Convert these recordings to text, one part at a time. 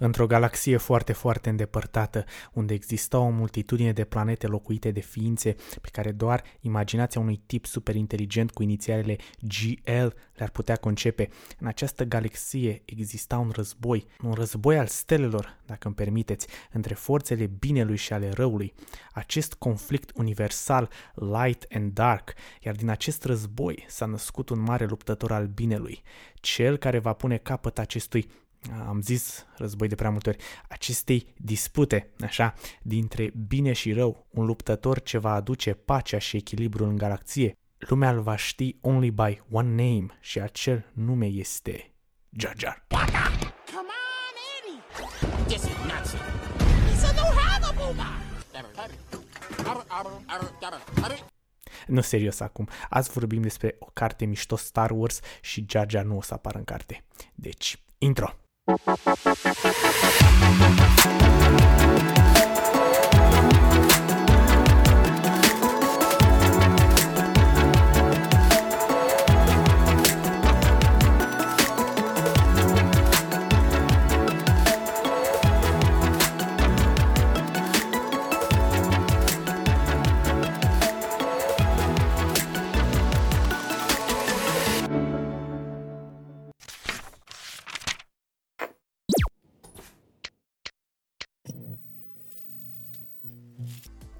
Într-o galaxie foarte, foarte îndepărtată, unde exista o multitudine de planete locuite de ființe pe care doar imaginația unui tip superinteligent cu inițialele GL le-ar putea concepe, în această galaxie exista un război, un război al stelelor, dacă îmi permiteți, între forțele binelui și ale răului. Acest conflict universal, light and dark, iar din acest război s-a născut un mare luptător al binelui, cel care va pune capăt acestui am zis război de prea multe ori, acestei dispute, așa, dintre bine și rău, un luptător ce va aduce pacea și echilibrul în galaxie. Lumea îl va ști only by one name și acel nume este Jar Jar. Come on, Eddie! This is nuts! It's a new nu, serios acum. Azi vorbim despre o carte mișto Star Wars și Jar Jar nu o să apară în carte. Deci, intro! Thank you.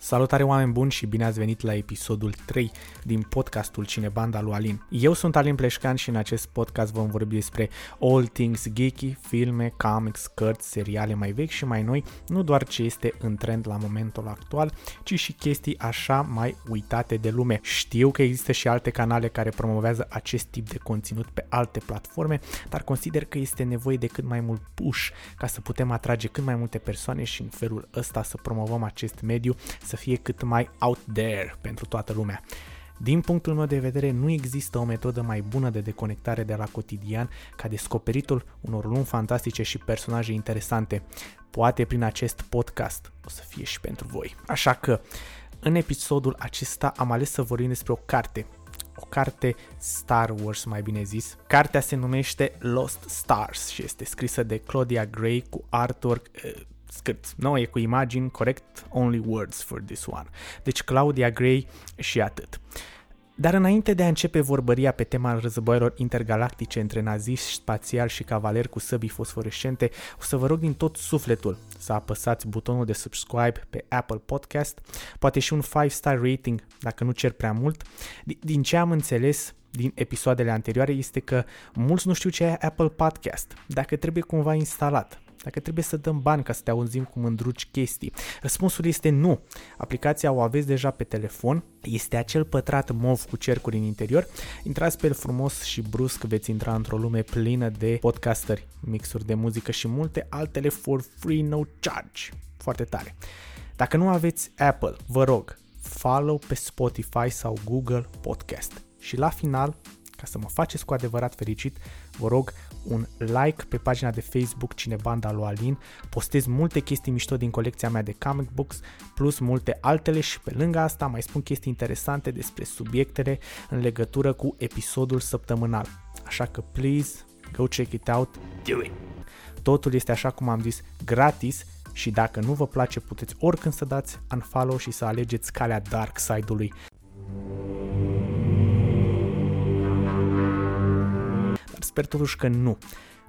Salutare oameni buni și bine ați venit la episodul 3 din podcastul Cinebanda lui Alin. Eu sunt Alin Pleșcan și în acest podcast vom vorbi despre all things geeky, filme, comics, cărți, seriale mai vechi și mai noi, nu doar ce este în trend la momentul actual, ci și chestii așa mai uitate de lume. Știu că există și alte canale care promovează acest tip de conținut pe alte platforme, dar consider că este nevoie de cât mai mult push ca să putem atrage cât mai multe persoane și în felul ăsta să promovăm acest mediu, să să fie cât mai out there pentru toată lumea. Din punctul meu de vedere, nu există o metodă mai bună de deconectare de la cotidian ca descoperitul unor lumi fantastice și personaje interesante. Poate prin acest podcast o să fie și pentru voi. Așa că, în episodul acesta am ales să vorbim despre o carte, o carte Star Wars, mai bine zis. Cartea se numește Lost Stars și este scrisă de Claudia Gray cu artwork uh, scris. Nu, e cu imagini, corect, only words for this one. Deci Claudia Gray și atât. Dar înainte de a începe vorbăria pe tema războiilor intergalactice între naziști spațiali și cavaleri cu săbii fosforescente, o să vă rog din tot sufletul să apăsați butonul de subscribe pe Apple Podcast, poate și un 5-star rating dacă nu cer prea mult. Din ce am înțeles, din episoadele anterioare este că mulți nu știu ce e Apple Podcast, dacă trebuie cumva instalat dacă trebuie să dăm bani ca să te auzim cum îndruci chestii. Răspunsul este nu. Aplicația o aveți deja pe telefon, este acel pătrat mov cu cercuri în interior. Intrați pe el frumos și brusc veți intra într-o lume plină de podcasteri, mixuri de muzică și multe altele for free, no charge. Foarte tare. Dacă nu aveți Apple, vă rog, follow pe Spotify sau Google Podcast. Și la final, ca să mă faceți cu adevărat fericit, vă rog un like pe pagina de Facebook Cinebanda lui Alin, postez multe chestii mișto din colecția mea de comic books, plus multe altele și pe lângă asta mai spun chestii interesante despre subiectele în legătură cu episodul săptămânal. Așa că please, go check it out, do it! Totul este așa cum am zis, gratis și dacă nu vă place puteți oricând să dați unfollow și să alegeți calea dark side-ului Sper totuși că nu.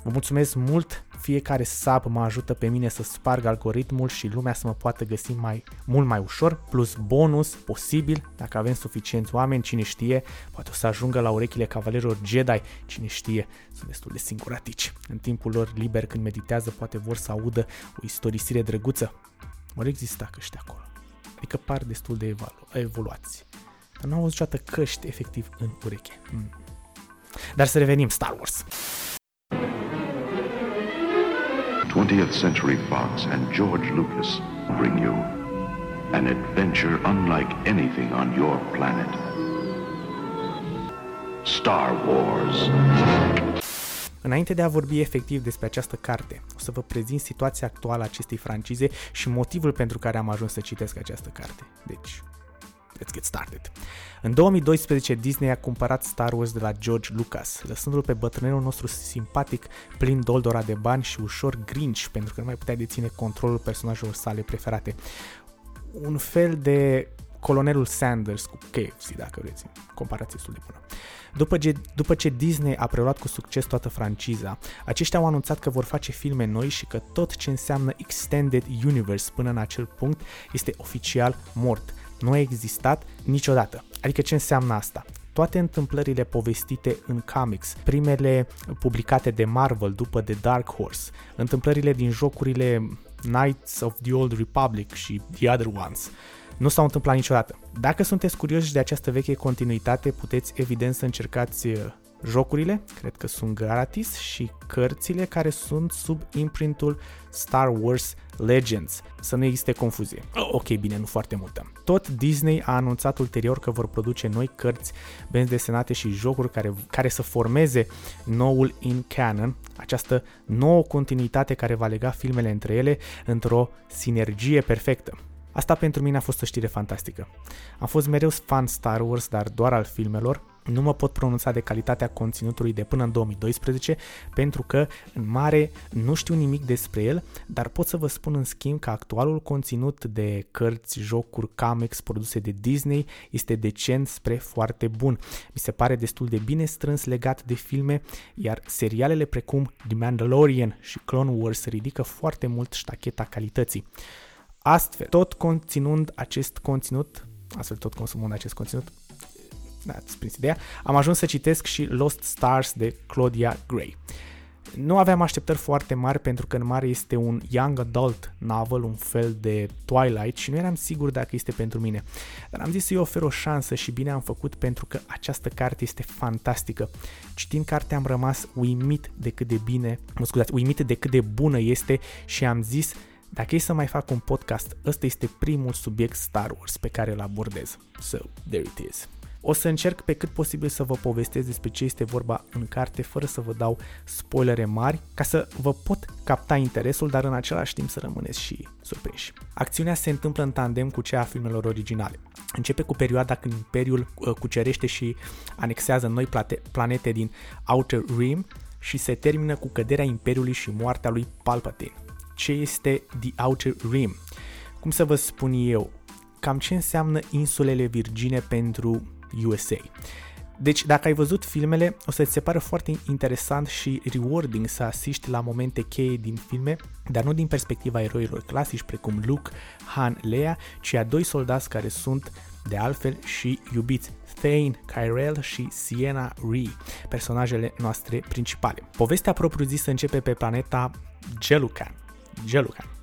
Vă mulțumesc mult, fiecare sub mă ajută pe mine să sparg algoritmul și lumea să mă poată găsi mai, mult mai ușor, plus bonus posibil, dacă avem suficienți oameni, cine știe, poate o să ajungă la urechile cavalerilor Jedi, cine știe, sunt destul de singuratici. În timpul lor liber când meditează poate vor să audă o istorisire drăguță. Vor exista căști acolo, adică par destul de evolu- evoluați. Dar nu au auzit niciodată căști efectiv în ureche. Mm. Dar să revenim Star Wars. 20th Century Fox and George Lucas bring you an adventure unlike anything on your planet. Star Wars. Înainte de a vorbi efectiv despre această carte, o să vă prezint situația actuală a acestei francize și motivul pentru care am ajuns să citesc această carte. Deci, let's get started. În 2012, Disney a cumpărat Star Wars de la George Lucas, lăsându-l pe bătrânelul nostru simpatic, plin doldora de bani și ușor grinch, pentru că nu mai putea deține controlul personajelor sale preferate. Un fel de colonelul Sanders cu KFC, dacă vreți, comparație destul de bună. După ce, după ce Disney a preluat cu succes toată franciza, aceștia au anunțat că vor face filme noi și că tot ce înseamnă Extended Universe până în acel punct este oficial mort. Nu a existat niciodată. Adică ce înseamnă asta? toate întâmplările povestite în comics, primele publicate de Marvel după The Dark Horse, întâmplările din jocurile Knights of the Old Republic și The Other Ones, nu s-au întâmplat niciodată. Dacă sunteți curioși de această veche continuitate, puteți evident să încercați uh, jocurile, cred că sunt gratis, și cărțile care sunt sub imprintul Star Wars Legends. Să nu existe confuzie. Oh, ok, bine, nu foarte multă. Tot Disney a anunțat ulterior că vor produce noi cărți, benzi desenate și jocuri care, care să formeze noul in canon, această nouă continuitate care va lega filmele între ele într-o sinergie perfectă. Asta pentru mine a fost o știre fantastică. Am fost mereu fan Star Wars, dar doar al filmelor. Nu mă pot pronunța de calitatea conținutului de până în 2012 pentru că, în mare, nu știu nimic despre el, dar pot să vă spun în schimb că actualul conținut de cărți, jocuri, comics produse de Disney este decent spre foarte bun. Mi se pare destul de bine strâns legat de filme, iar serialele precum The Mandalorian și Clone Wars ridică foarte mult ștacheta calității. Astfel, tot conținând acest conținut, astfel tot consumând acest conținut, da, ați prins ideea, am ajuns să citesc și Lost Stars de Claudia Gray. Nu aveam așteptări foarte mari pentru că în mare este un young adult novel, un fel de Twilight și nu eram sigur dacă este pentru mine. Dar am zis să-i ofer o șansă și bine am făcut pentru că această carte este fantastică. Citind cartea am rămas uimit de cât de bine, mă scuzați, uimit de cât de bună este și am zis dacă e să mai fac un podcast, ăsta este primul subiect Star Wars pe care îl abordez. So, there it is. O să încerc pe cât posibil să vă povestesc despre ce este vorba în carte, fără să vă dau spoilere mari, ca să vă pot capta interesul, dar în același timp să rămâneți și surprinși. Acțiunea se întâmplă în tandem cu cea a filmelor originale. Începe cu perioada când Imperiul uh, cucerește și anexează noi planete din Outer Rim și se termină cu căderea Imperiului și moartea lui Palpatine ce este The Outer Rim. Cum să vă spun eu, cam ce înseamnă insulele Virgine pentru USA. Deci, dacă ai văzut filmele, o să-ți se pară foarte interesant și rewarding să asiști la momente cheie din filme, dar nu din perspectiva eroilor clasici precum Luke, Han, Leia, ci a doi soldați care sunt, de altfel, și iubiți, Thane, Kyrell și Sienna Ree, personajele noastre principale. Povestea propriu-zisă începe pe planeta Gelucan, Gelucan.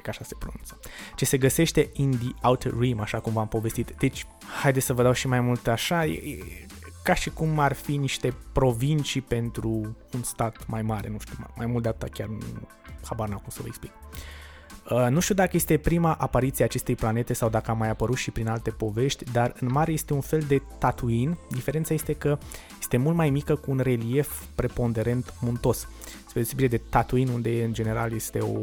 Cred că așa se pronunță. Ce se găsește in the Outer Rim, așa cum v-am povestit. Deci, haideți să vă dau și mai mult așa. E, e, ca și cum ar fi niște provincii pentru un stat mai mare, nu știu, mai, mai mult de atât chiar habar n-am cum să vă explic. Uh, nu știu dacă este prima apariție a acestei planete sau dacă a mai apărut și prin alte povești, dar în mare este un fel de Tatooine. Diferența este că este mult mai mică cu un relief preponderent muntos spre deosebire de Tatooine, unde în general este o,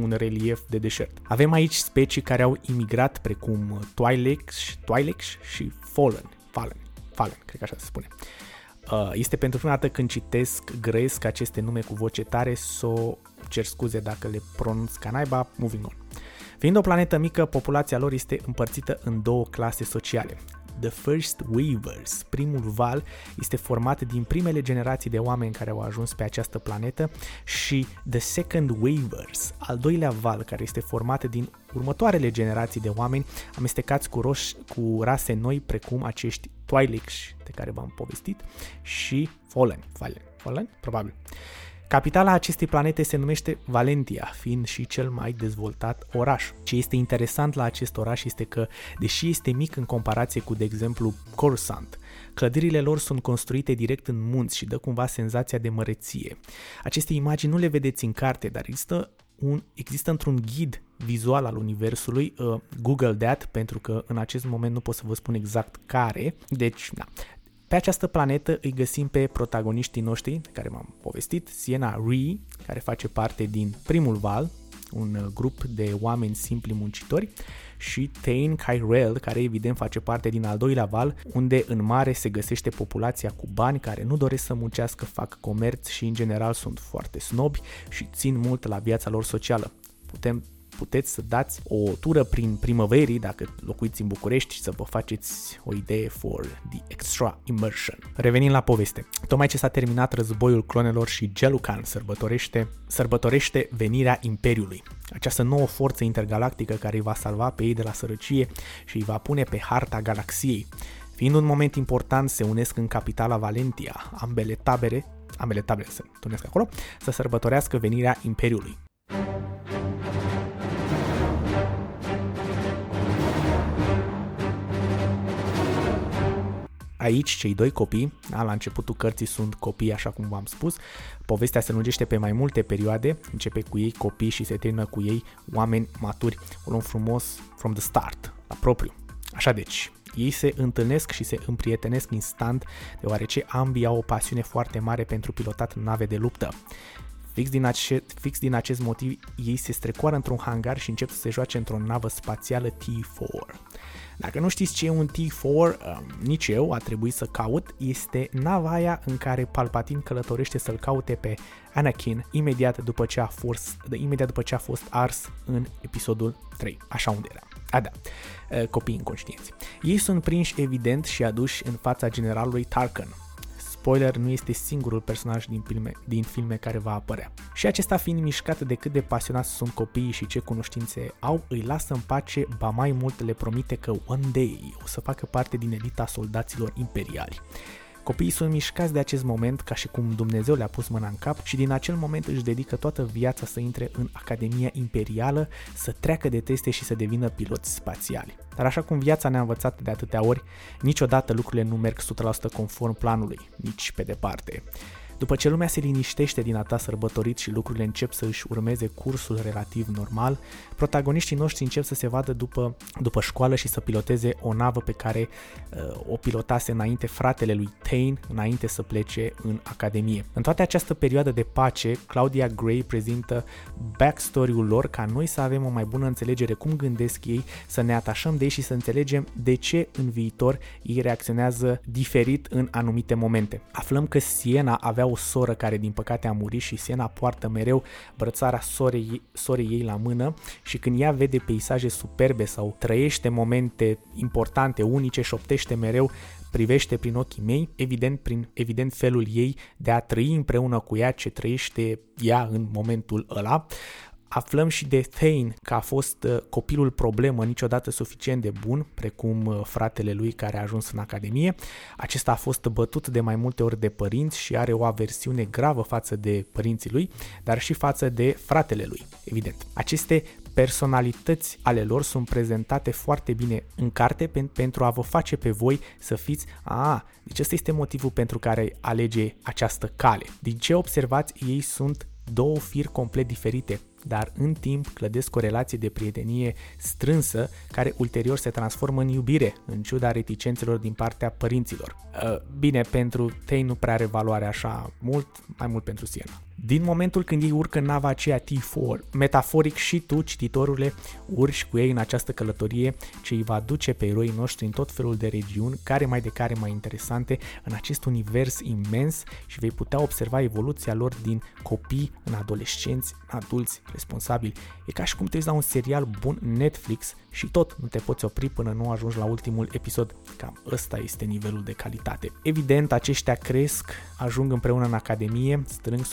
un relief de deșert. Avem aici specii care au imigrat, precum Twi'leks, Twi'leks și Fallen, Fallen, Fallen, cred că așa se spune. Uh, este pentru prima dată când citesc gresc aceste nume cu voce tare, să o cer scuze dacă le pronunț ca naiba, moving on. Fiind o planetă mică, populația lor este împărțită în două clase sociale. The First Weavers, primul val, este format din primele generații de oameni care au ajuns pe această planetă și The Second Weavers, al doilea val, care este format din următoarele generații de oameni amestecați cu, roș- cu rase noi precum acești Twi'leks de care v-am povestit și Fallen. Fallen? Fallen? Probabil. Capitala acestei planete se numește Valentia, fiind și cel mai dezvoltat oraș. Ce este interesant la acest oraș este că, deși este mic în comparație cu, de exemplu, Coruscant, clădirile lor sunt construite direct în munți și dă cumva senzația de măreție. Aceste imagini nu le vedeți în carte, dar există un, există într-un ghid vizual al universului, uh, Google That, pentru că în acest moment nu pot să vă spun exact care, deci, da. Pe această planetă îi găsim pe protagoniștii noștri, de care m-am povestit, Sienna Ree, care face parte din primul val, un grup de oameni simpli muncitori, și Tain Kyrell, care evident face parte din al doilea val, unde în mare se găsește populația cu bani care nu doresc să muncească, fac comerț și în general sunt foarte snobi și țin mult la viața lor socială. Putem puteți să dați o tură prin primăverii dacă locuiți în București și să vă faceți o idee for the extra immersion. Revenind la poveste. Tocmai ce s-a terminat războiul clonelor și Gelucan sărbătorește, sărbătorește venirea Imperiului. Această nouă forță intergalactică care îi va salva pe ei de la sărăcie și îi va pune pe harta galaxiei. Fiind un moment important, se unesc în capitala Valentia, ambele tabere, ambele tabere se întâlnesc acolo, să sărbătorească venirea Imperiului. Aici, cei doi copii, da, la începutul cărții sunt copii, așa cum v-am spus, povestea se lungește pe mai multe perioade, începe cu ei copii și se termină cu ei oameni maturi, o luăm frumos from the start, la propriu. Așa deci, ei se întâlnesc și se împrietenesc instant, deoarece ambii au o pasiune foarte mare pentru pilotat nave de luptă. Fix din, ace- fix din acest motiv, ei se strecoară într-un hangar și încep să se joace într-o navă spațială T4. Dacă nu știți ce e un T4, um, nici eu a trebuit să caut, este nava aia în care Palpatine călătorește să-l caute pe Anakin imediat după ce a fost, imediat după ce a fost ars în episodul 3, așa unde era. A, da, uh, copii inconștienți. Ei sunt prinși evident și aduși în fața generalului Tarkin, Spoiler, nu este singurul personaj din filme, din filme care va apărea. Și acesta fiind mișcat de cât de pasionați sunt copiii și ce cunoștințe au, îi lasă în pace, ba mai mult le promite că one day o să facă parte din elita soldaților imperiali. Copiii sunt mișcați de acest moment ca și cum Dumnezeu le-a pus mâna în cap și din acel moment își dedică toată viața să intre în Academia Imperială, să treacă de teste și să devină piloți spațiali. Dar așa cum viața ne-a învățat de atâtea ori, niciodată lucrurile nu merg 100% conform planului, nici pe departe. După ce lumea se liniștește din a ta sărbătorit și lucrurile încep să își urmeze cursul relativ normal, protagoniștii noștri încep să se vadă după, după școală și să piloteze o navă pe care uh, o pilotase înainte fratele lui Tain, înainte să plece în academie. În toată această perioadă de pace, Claudia Gray prezintă backstory-ul lor ca noi să avem o mai bună înțelegere cum gândesc ei, să ne atașăm de ei și să înțelegem de ce în viitor ei reacționează diferit în anumite momente. Aflăm că Siena avea o soră care din păcate a murit și Siena poartă mereu brățara sorei, sorei ei la mână și când ea vede peisaje superbe sau trăiește momente importante, unice, șoptește mereu, privește prin ochii mei, evident, prin evident felul ei de a trăi împreună cu ea ce trăiește ea în momentul ăla, Aflăm și de Thane că a fost uh, copilul problemă niciodată suficient de bun, precum uh, fratele lui care a ajuns în academie. Acesta a fost bătut de mai multe ori de părinți și are o aversiune gravă față de părinții lui, dar și față de fratele lui, evident. Aceste personalități ale lor sunt prezentate foarte bine în carte pen- pentru a vă face pe voi să fiți, a, deci ăsta este motivul pentru care alege această cale. Din ce observați, ei sunt două firi complet diferite, dar în timp clădesc o relație de prietenie strânsă care ulterior se transformă în iubire, în ciuda reticențelor din partea părinților. Uh, bine, pentru Tei nu prea are valoare așa mult, mai mult pentru Siena. Din momentul când ei urcă în nava aceea T4, metaforic și tu, cititorule, urci cu ei în această călătorie ce îi va duce pe eroii noștri în tot felul de regiuni, care mai de care mai interesante, în acest univers imens și vei putea observa evoluția lor din copii în adolescenți, adulți, responsabili. E ca și cum te uiți la un serial bun Netflix și tot nu te poți opri până nu ajungi la ultimul episod. Cam ăsta este nivelul de calitate. Evident, aceștia cresc, ajung împreună în academie, strâng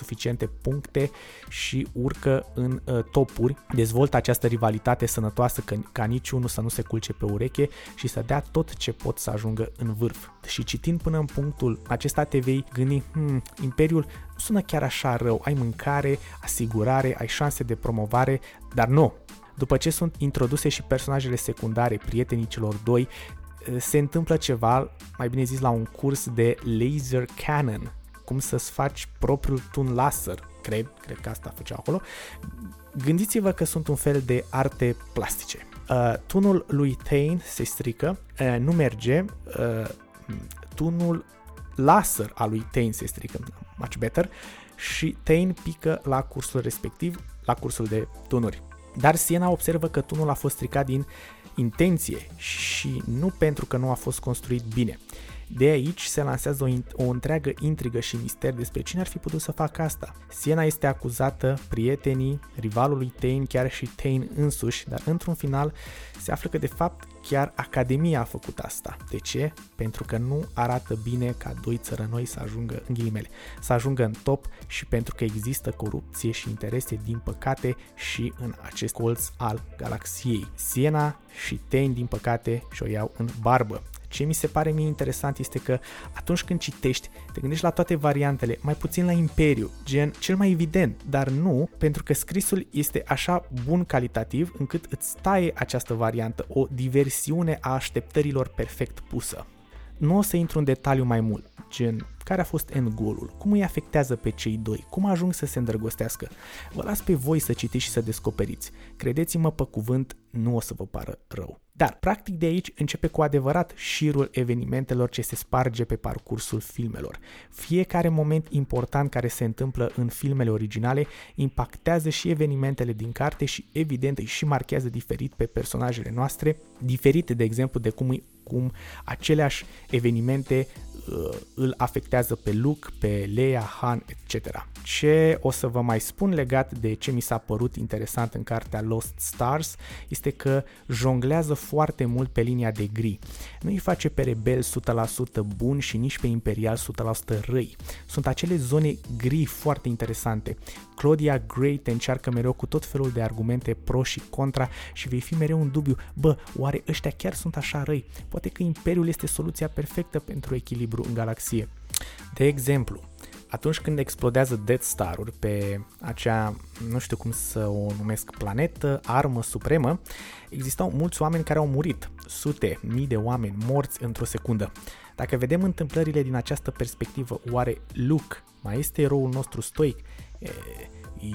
suficiente puncte și urcă în uh, topuri, dezvoltă această rivalitate sănătoasă ca, ca niciunul să nu se culce pe ureche și să dea tot ce pot să ajungă în vârf. Și citind până în punctul acesta te vei gândi, hmm, Imperiul sună chiar așa rău, ai mâncare, asigurare, ai șanse de promovare, dar nu, după ce sunt introduse și personajele secundare, prietenii celor doi, se întâmplă ceva, mai bine zis, la un curs de laser cannon, cum să-ți faci propriul tun laser, cred, cred că asta făcea acolo. Gândiți-vă că sunt un fel de arte plastice. Uh, tunul lui Tain se strică, uh, nu merge, uh, tunul laser al lui Tain se strică, much better, și Tain pică la cursul respectiv, la cursul de tunuri Dar Siena observă că tunul a fost stricat din intenție și nu pentru că nu a fost construit bine. De aici se lansează o, o întreagă intrigă și mister despre cine ar fi putut să facă asta. Siena este acuzată, prietenii, rivalul lui Tain, chiar și Tain însuși, dar într-un final se află că de fapt chiar Academia a făcut asta. De ce? Pentru că nu arată bine ca doi țărănoi să ajungă în ghilimele, să ajungă în top și pentru că există corupție și interese din păcate și în acest colț al galaxiei. Siena și Tain din păcate și-o iau în barbă. Ce mi se pare mie interesant este că atunci când citești, te gândești la toate variantele, mai puțin la Imperiu, gen cel mai evident, dar nu, pentru că scrisul este așa bun calitativ încât îți taie această variantă, o diversiune a așteptărilor perfect pusă. Nu o să intru în detaliu mai mult, gen care a fost end goal cum îi afectează pe cei doi, cum ajung să se îndrăgostească. Vă las pe voi să citiți și să descoperiți. Credeți-mă pe cuvânt, nu o să vă pară rău. Dar, practic de aici începe cu adevărat șirul evenimentelor ce se sparge pe parcursul filmelor. Fiecare moment important care se întâmplă în filmele originale impactează și evenimentele din carte și evident îi și marchează diferit pe personajele noastre, diferite de exemplu de cum, cum aceleași evenimente uh, îl afectează pe Luke, pe Leia, Han, etc. Ce o să vă mai spun legat de ce mi s-a părut interesant în cartea Lost Stars este că jonglează foarte mult pe linia de gri. Nu îi face pe rebel 100% bun și nici pe imperial 100% răi. Sunt acele zone gri foarte interesante. Claudia Gray te încearcă mereu cu tot felul de argumente pro și contra și vei fi mereu un dubiu. Bă, oare ăștia chiar sunt așa răi? Poate că Imperiul este soluția perfectă pentru echilibru în galaxie. De exemplu, atunci când explodează Death Star-uri pe acea, nu știu cum să o numesc, planetă, armă supremă, existau mulți oameni care au murit, sute, mii de oameni morți într-o secundă. Dacă vedem întâmplările din această perspectivă, oare Luke mai este eroul nostru stoic? E,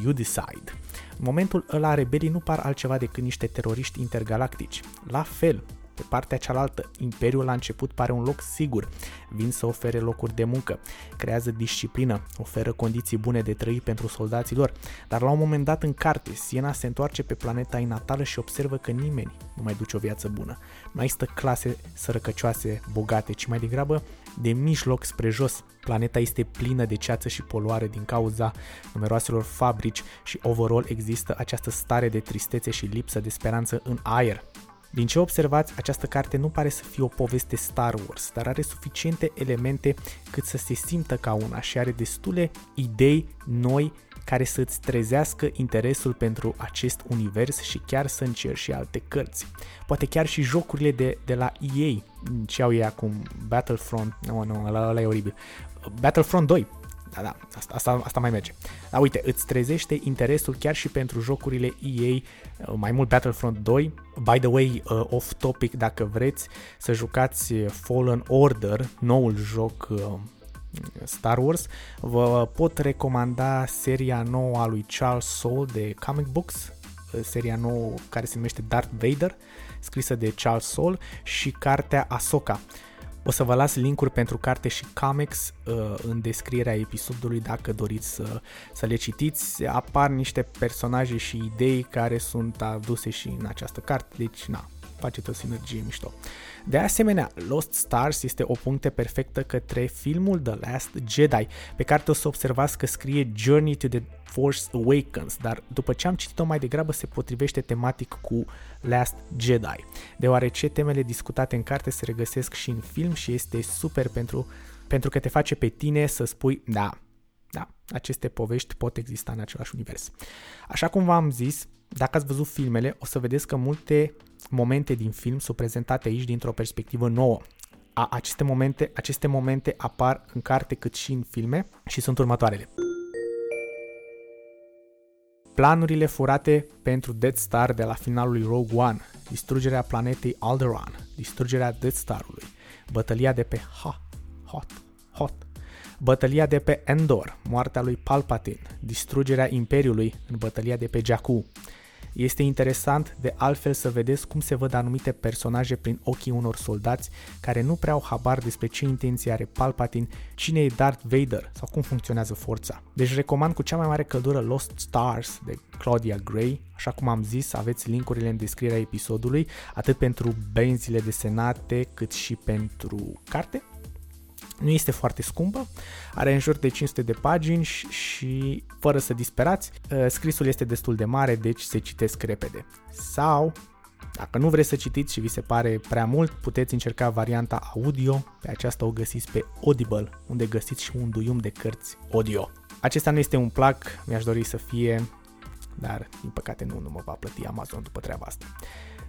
you decide. În momentul ăla, rebelii nu par altceva decât niște teroriști intergalactici. La fel, pe partea cealaltă, Imperiul la început pare un loc sigur, vin să ofere locuri de muncă, creează disciplină, oferă condiții bune de trăit pentru soldații lor, dar la un moment dat în carte, Siena se întoarce pe planeta ei natală și observă că nimeni nu mai duce o viață bună. Nu mai stă clase sărăcăcioase, bogate, ci mai degrabă de mijloc spre jos. Planeta este plină de ceață și poluare din cauza numeroaselor fabrici și overall există această stare de tristețe și lipsă de speranță în aer. Din ce observați, această carte nu pare să fie o poveste Star Wars, dar are suficiente elemente cât să se simtă ca una și are destule idei noi care să-ți trezească interesul pentru acest univers și chiar să încerci și alte cărți. Poate chiar și jocurile de, de la EA, ce au ei acum, Battlefront, nu, nu, ăla, ăla e oribil, Battlefront 2, da, da, asta, asta, asta mai merge. Dar uite, îți trezește interesul chiar și pentru jocurile EA, uh, mai mult Battlefront 2. By the way, uh, off topic, dacă vreți să jucați Fallen Order, noul joc uh, Star Wars, vă pot recomanda seria nouă a lui Charles Soule de comic books, seria nouă care se numește Darth Vader, scrisă de Charles Soule și cartea Ahsoka. O să vă las linkuri pentru carte și comics uh, în descrierea episodului dacă doriți să, să le citiți. Apar niște personaje și idei care sunt aduse și în această carte, deci na, faceți o sinergie mișto. De asemenea, Lost Stars este o puncte perfectă către filmul The Last Jedi, pe care o să observați că scrie Journey to the Force Awakens, dar după ce am citit-o mai degrabă se potrivește tematic cu Last Jedi, deoarece temele discutate în carte se regăsesc și în film și este super pentru, pentru că te face pe tine să spui, da, da, aceste povești pot exista în același univers. Așa cum v-am zis, dacă ați văzut filmele, o să vedeți că multe momente din film sunt prezentate aici dintr-o perspectivă nouă. A, aceste, momente, aceste momente apar în carte cât și în filme și sunt următoarele. Planurile furate pentru Death Star de la finalul lui Rogue One, distrugerea planetei Alderaan, distrugerea Death Star-ului, bătălia de pe Ha, Hot, Hot, bătălia de pe Endor, moartea lui Palpatine, distrugerea Imperiului în bătălia de pe Jakku, Este interesant de altfel să vedeți cum se văd anumite personaje prin ochii unor soldați care nu prea au habar despre ce intenție are Palpatine, cine e Darth Vader sau cum funcționează forța. Deci recomand cu cea mai mare căldură Lost Stars de Claudia Gray. Așa cum am zis, aveți linkurile în descrierea episodului, atât pentru benzile desenate cât și pentru carte. Nu este foarte scumpă, are în jur de 500 de pagini și, fără să disperați, ă, scrisul este destul de mare, deci se citesc repede. Sau, dacă nu vreți să citiți și vi se pare prea mult, puteți încerca varianta audio, pe aceasta o găsiți pe Audible, unde găsiți și un duium de cărți audio. Acesta nu este un plac, mi-aș dori să fie, dar din păcate nu, nu mă va plăti Amazon după treaba asta.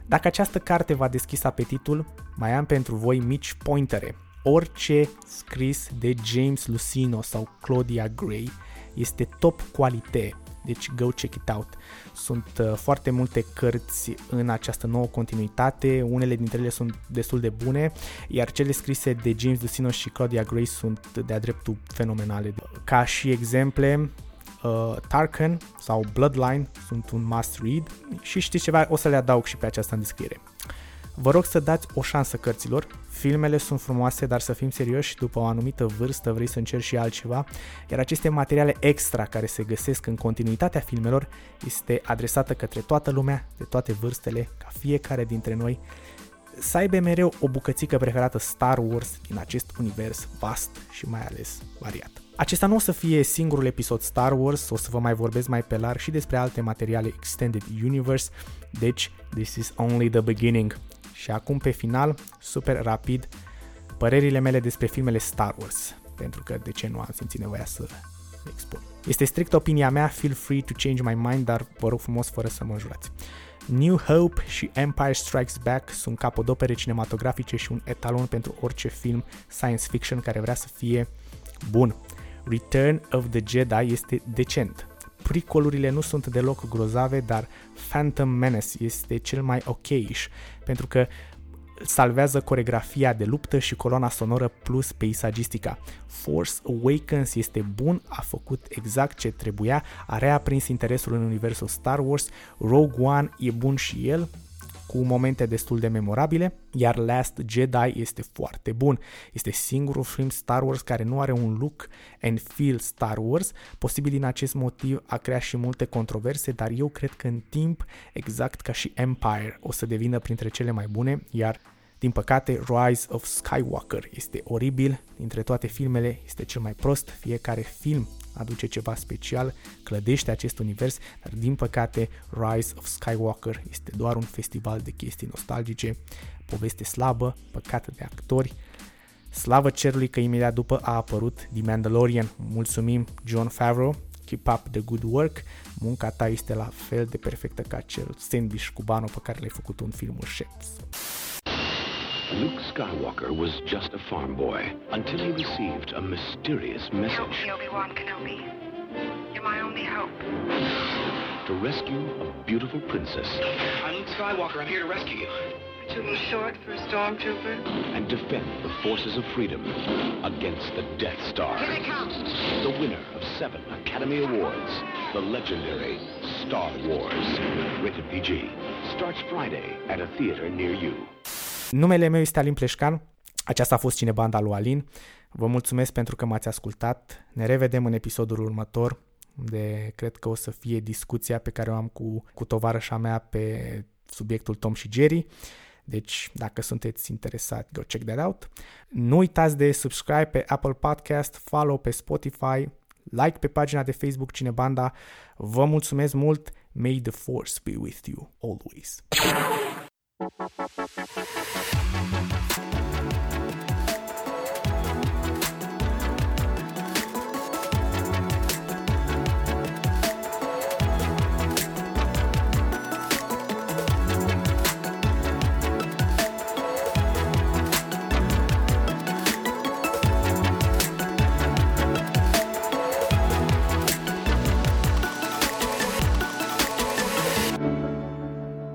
Dacă această carte v-a deschis apetitul, mai am pentru voi mici pointere orice scris de James Lucino sau Claudia Gray este top calitate, deci go check it out. Sunt uh, foarte multe cărți în această nouă continuitate, unele dintre ele sunt destul de bune, iar cele scrise de James Lucino și Claudia Gray sunt de-a dreptul fenomenale. Ca și exemple, uh, Tarkan sau Bloodline sunt un must read și știți ceva, o să le adaug și pe aceasta în descriere. Vă rog să dați o șansă cărților. Filmele sunt frumoase, dar să fim serioși, după o anumită vârstă vrei să încerci și altceva, iar aceste materiale extra care se găsesc în continuitatea filmelor este adresată către toată lumea, de toate vârstele, ca fiecare dintre noi să aibă mereu o bucățică preferată Star Wars din acest univers vast și mai ales variat. Acesta nu o să fie singurul episod Star Wars, o să vă mai vorbesc mai pe larg și despre alte materiale Extended Universe, deci this is only the beginning. Și acum pe final, super rapid, părerile mele despre filmele Star Wars, pentru că de ce nu am simțit nevoia să le expun. Este strict opinia mea, feel free to change my mind, dar vă rog frumos fără să mă jurați. New Hope și Empire Strikes Back sunt capodopere cinematografice și un etalon pentru orice film science fiction care vrea să fie bun. Return of the Jedi este decent. Pricolurile nu sunt deloc grozave, dar Phantom Menace este cel mai ok pentru că salvează coregrafia de luptă și coloana sonoră plus peisagistica. Force Awakens este bun, a făcut exact ce trebuia, a reaprins interesul în universul Star Wars, Rogue One e bun și el, cu momente destul de memorabile, iar Last Jedi este foarte bun. Este singurul film Star Wars care nu are un look and feel Star Wars, posibil din acest motiv a creat și multe controverse, dar eu cred că în timp, exact ca și Empire, o să devină printre cele mai bune, iar din păcate, Rise of Skywalker este oribil, dintre toate filmele este cel mai prost, fiecare film aduce ceva special, clădește acest univers, dar din păcate Rise of Skywalker este doar un festival de chestii nostalgice, poveste slabă, păcată de actori, Slavă cerului că imediat după a apărut The Mandalorian. Mulțumim John Favreau, keep up the good work, munca ta este la fel de perfectă ca cel sandwich cubano pe care l-ai făcut în filmul Chefs. Luke Skywalker was just a farm boy until he received a mysterious message. Help me, Obi-Wan Kenobi. You're my only hope. To rescue a beautiful princess. I'm Luke Skywalker. I'm here to rescue you. Too short for a stormtrooper. And defend the forces of freedom against the Death Star. Here they come. The winner of seven Academy Awards, the legendary Star Wars. Rated PG. Starts Friday at a theater near you. Numele meu este Alin Pleșcan, aceasta a fost Cinebanda lui Alin. Vă mulțumesc pentru că m-ați ascultat. Ne revedem în episodul următor, unde cred că o să fie discuția pe care o am cu, cu tovarășa mea pe subiectul Tom și Jerry. Deci, dacă sunteți interesați, go check that out. Nu uitați de subscribe pe Apple Podcast, follow pe Spotify, like pe pagina de Facebook Cinebanda. Vă mulțumesc mult. May the force be with you always.